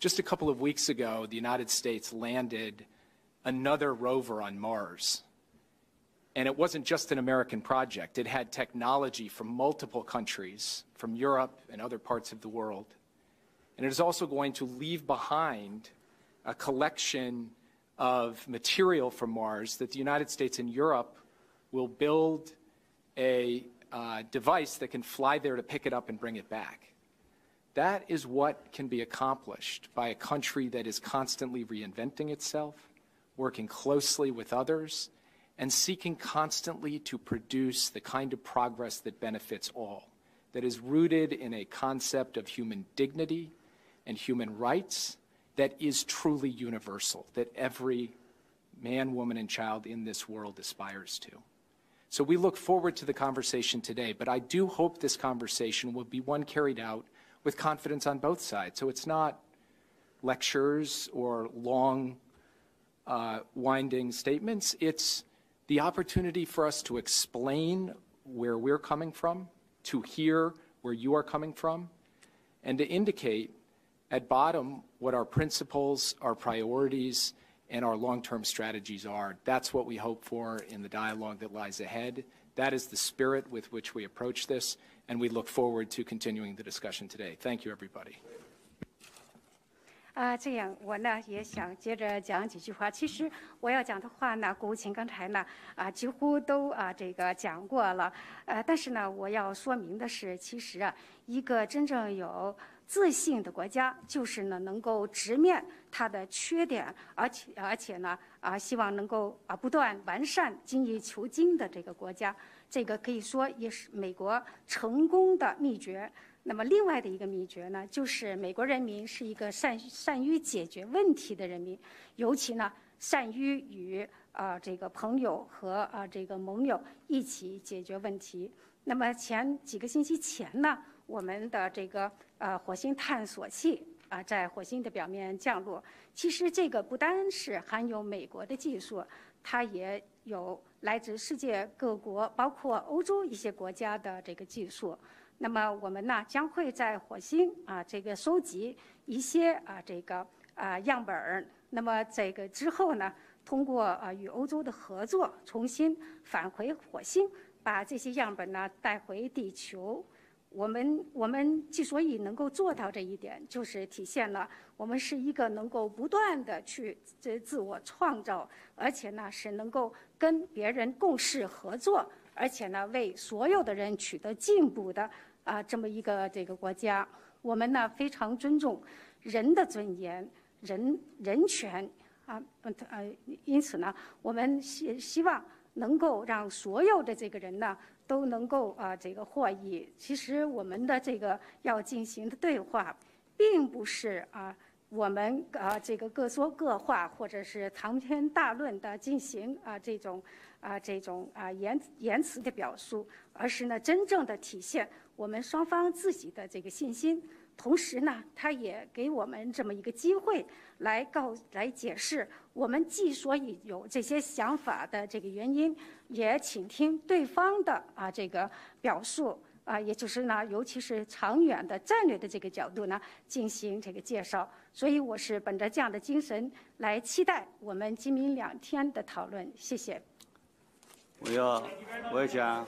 Just a couple of weeks ago, the United States landed another rover on Mars. And it wasn't just an American project. It had technology from multiple countries, from Europe and other parts of the world. And it is also going to leave behind a collection of material from Mars that the United States and Europe will build a uh, device that can fly there to pick it up and bring it back. That is what can be accomplished by a country that is constantly reinventing itself, working closely with others, and seeking constantly to produce the kind of progress that benefits all, that is rooted in a concept of human dignity and human rights that is truly universal, that every man, woman, and child in this world aspires to. So we look forward to the conversation today, but I do hope this conversation will be one carried out with confidence on both sides. So it's not lectures or long, uh, winding statements. It's the opportunity for us to explain where we're coming from, to hear where you are coming from, and to indicate at bottom what our principles, our priorities, and our long-term strategies are. That's what we hope for in the dialogue that lies ahead. That is the spirit with which we approach this, and we look forward to continuing the discussion today. Thank you, everybody. 啊，这样我呢也想接着讲几句话。其实我要讲的话呢，国务卿刚才呢啊几乎都啊这个讲过了。呃，但是呢，我要说明的是，其实啊，一个真正有 自信的国家，就是呢能够直面它的缺点，而且而且呢啊希望能够啊不断完善、精益求精的这个国家。这个可以说也是美国成功的秘诀。那么另外的一个秘诀呢，就是美国人民是一个善善于解决问题的人民，尤其呢善于与啊这个朋友和啊这个盟友一起解决问题。那么前几个星期前呢，我们的这个呃火星探索器啊在火星的表面降落。其实这个不单是含有美国的技术，它也有来自世界各国，包括欧洲一些国家的这个技术。那么我们呢将会在火星啊这个收集一些啊这个啊样本儿。那么这个之后呢，通过啊与欧洲的合作，重新返回火星，把这些样本呢带回地球。我们我们之所以能够做到这一点，就是体现了我们是一个能够不断的去这自我创造，而且呢是能够跟别人共事合作，而且呢为所有的人取得进步的。啊，这么一个这个国家，我们呢非常尊重人的尊严、人人权啊，呃，因此呢，我们希希望能够让所有的这个人呢都能够啊这个获益。其实我们的这个要进行的对话，并不是啊我们啊这个各说各话，或者是长篇大论的进行啊这种啊这种啊言言辞的表述，而是呢真正的体现。我们双方自己的这个信心，同时呢，他也给我们这么一个机会，来告来解释我们既所以有这些想法的这个原因，也倾听对方的啊这个表述啊，也就是呢，尤其是长远的战略的这个角度呢，进行这个介绍。所以我是本着这样的精神来期待我们今明两天的讨论。谢谢。我要我也讲。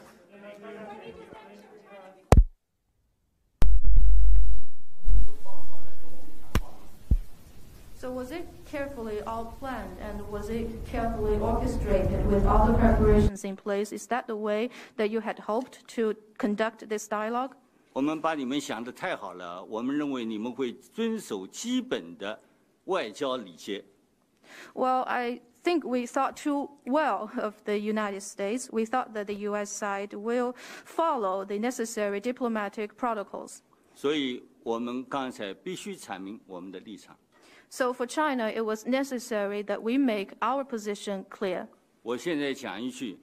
So was it carefully all planned and was it carefully orchestrated with all the preparations in place? Is that the way that you had hoped to conduct this dialogue? 我们把你们想的太好了，我们认为你们会遵守基本的外交礼节。Well, I think we thought too well of the United States. We thought that the U.S. side will follow the necessary diplomatic protocols. 所以我们刚才必须阐明我们的立场。 so for China, it was necessary that we make our position clear. 我现在讲一句，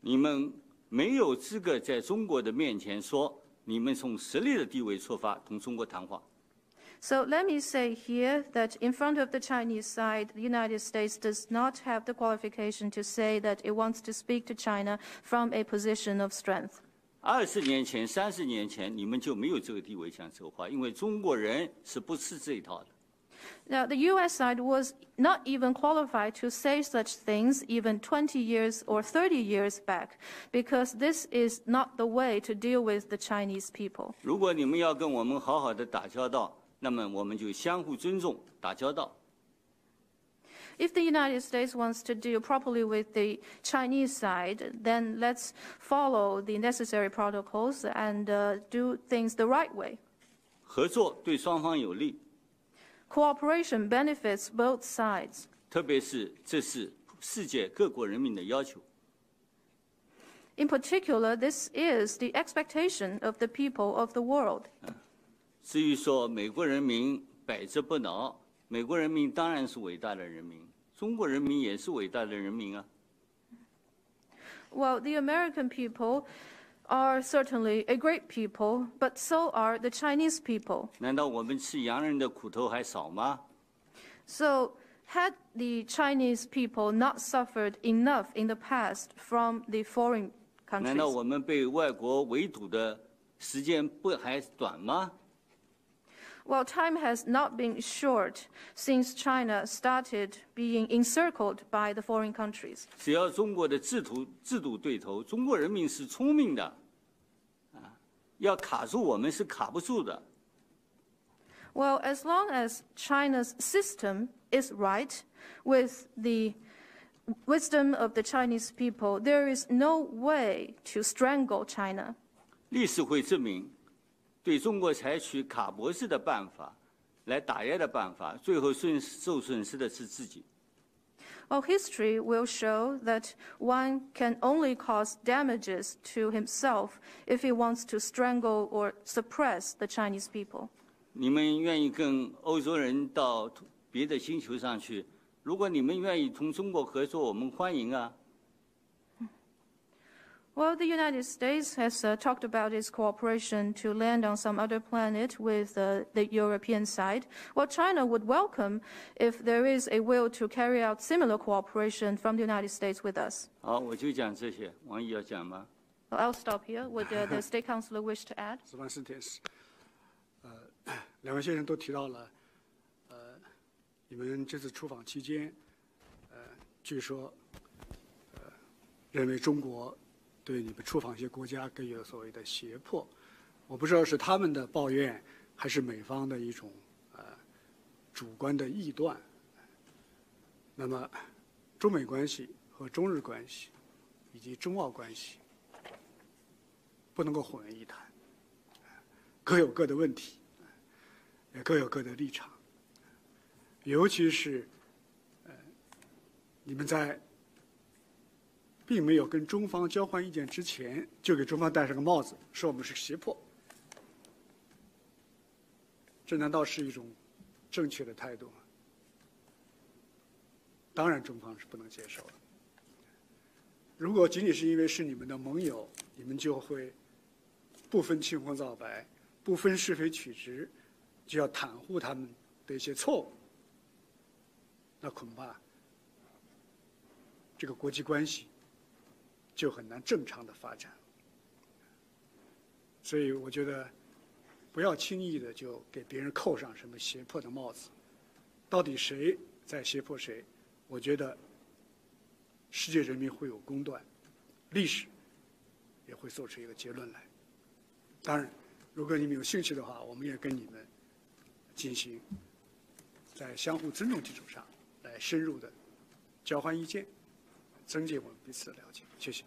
你们没有资格在中国的面前说你们从实力的地位出发同中国谈话。So let me say here that in front of the Chinese side, the United States does not have the qualification to say that it wants to speak to China from a position of strength. 二十年前、三十年前，你们就没有这个地位讲这个话，因为中国人是不吃这一套的。 Now, the US side was not even qualified to say such things even 20 years or 30 years back, because this is not the way to deal with the Chinese people. 如果你们要跟我们好好的打交道，那么我们就相互尊重，打交道。 If the United States wants to deal properly with the Chinese side, then let's follow the necessary protocols and uh, do things the right way. 合作对双方有利， Cooperation benefits both sides. 特别是这是世界各国人民的要求。 In particular, this is the expectation of the people of the world. 至于说美国人民百折不挠，美国人民当然是伟大的人民，中国人民也是伟大的人民啊。 Well, the American people are certainly a great people, but so are the Chinese people. 难道我们吃洋人的苦头还少吗？ So, had the Chinese people not suffered enough in the past from the foreign 难 countries? 道我们被外国围堵的时间不还短吗？ Well, time has not been short since China started being encircled by the foreign countries. 只要中国的制度制度对头，中国人民是聪明的，啊，要卡住我们是卡不住的。 Well, as long as China's system is right with the wisdom of the Chinese people, there is no way to strangle China. 历史会证明， 对中国采取卡脖子的办法来打压的办法，最后损受损失的是自己。Well, history will show that one can only cause damages to himself if he wants to strangle or suppress the Chinese people. 你们愿意跟欧洲人到别的星球上去？如果你们愿意同中国合作，我们欢迎啊。Well, the United States has uh, talked about its cooperation to land on some other planet with uh, the European side. Well, China would welcome if there is a will to carry out similar cooperation from the United States with us. 好，我就讲这些。王毅要讲吗？ Well, I'll stop here. Would uh, the State Councilor wish to add? <laughs> 斯万斯铁斯，呃，两位先生都提到了，呃，你们这次出访期间，呃，据说，呃，认为中国 对你们出访一些国家给予了所谓的胁迫，我不知道是他们的抱怨，还是美方的一种呃主观的臆断。那么，中美关系和中日关系，以及中澳关系，不能够混为一谈。各有各的问题，也各有各的立场。尤其是，呃，你们在并没有跟中方交换意见之前，就给中方戴上个帽子，说我们是胁迫，这难道是一种正确的态度吗？当然，中方是不能接受的。如果仅仅是因为是你们的盟友，你们就会不分青红皂白，不分是非曲直，就要袒护他们的一些错误，那恐怕这个国际关系就很难正常的发展。所以，我觉得不要轻易的就给别人扣上什么胁迫的帽子。到底谁在胁迫谁？我觉得世界人民会有公断，历史也会做出一个结论来。当然，如果你们有兴趣的话，我们也跟你们进行在相互尊重基础上来深入的交换意见，增进我们彼此的了解。谢谢。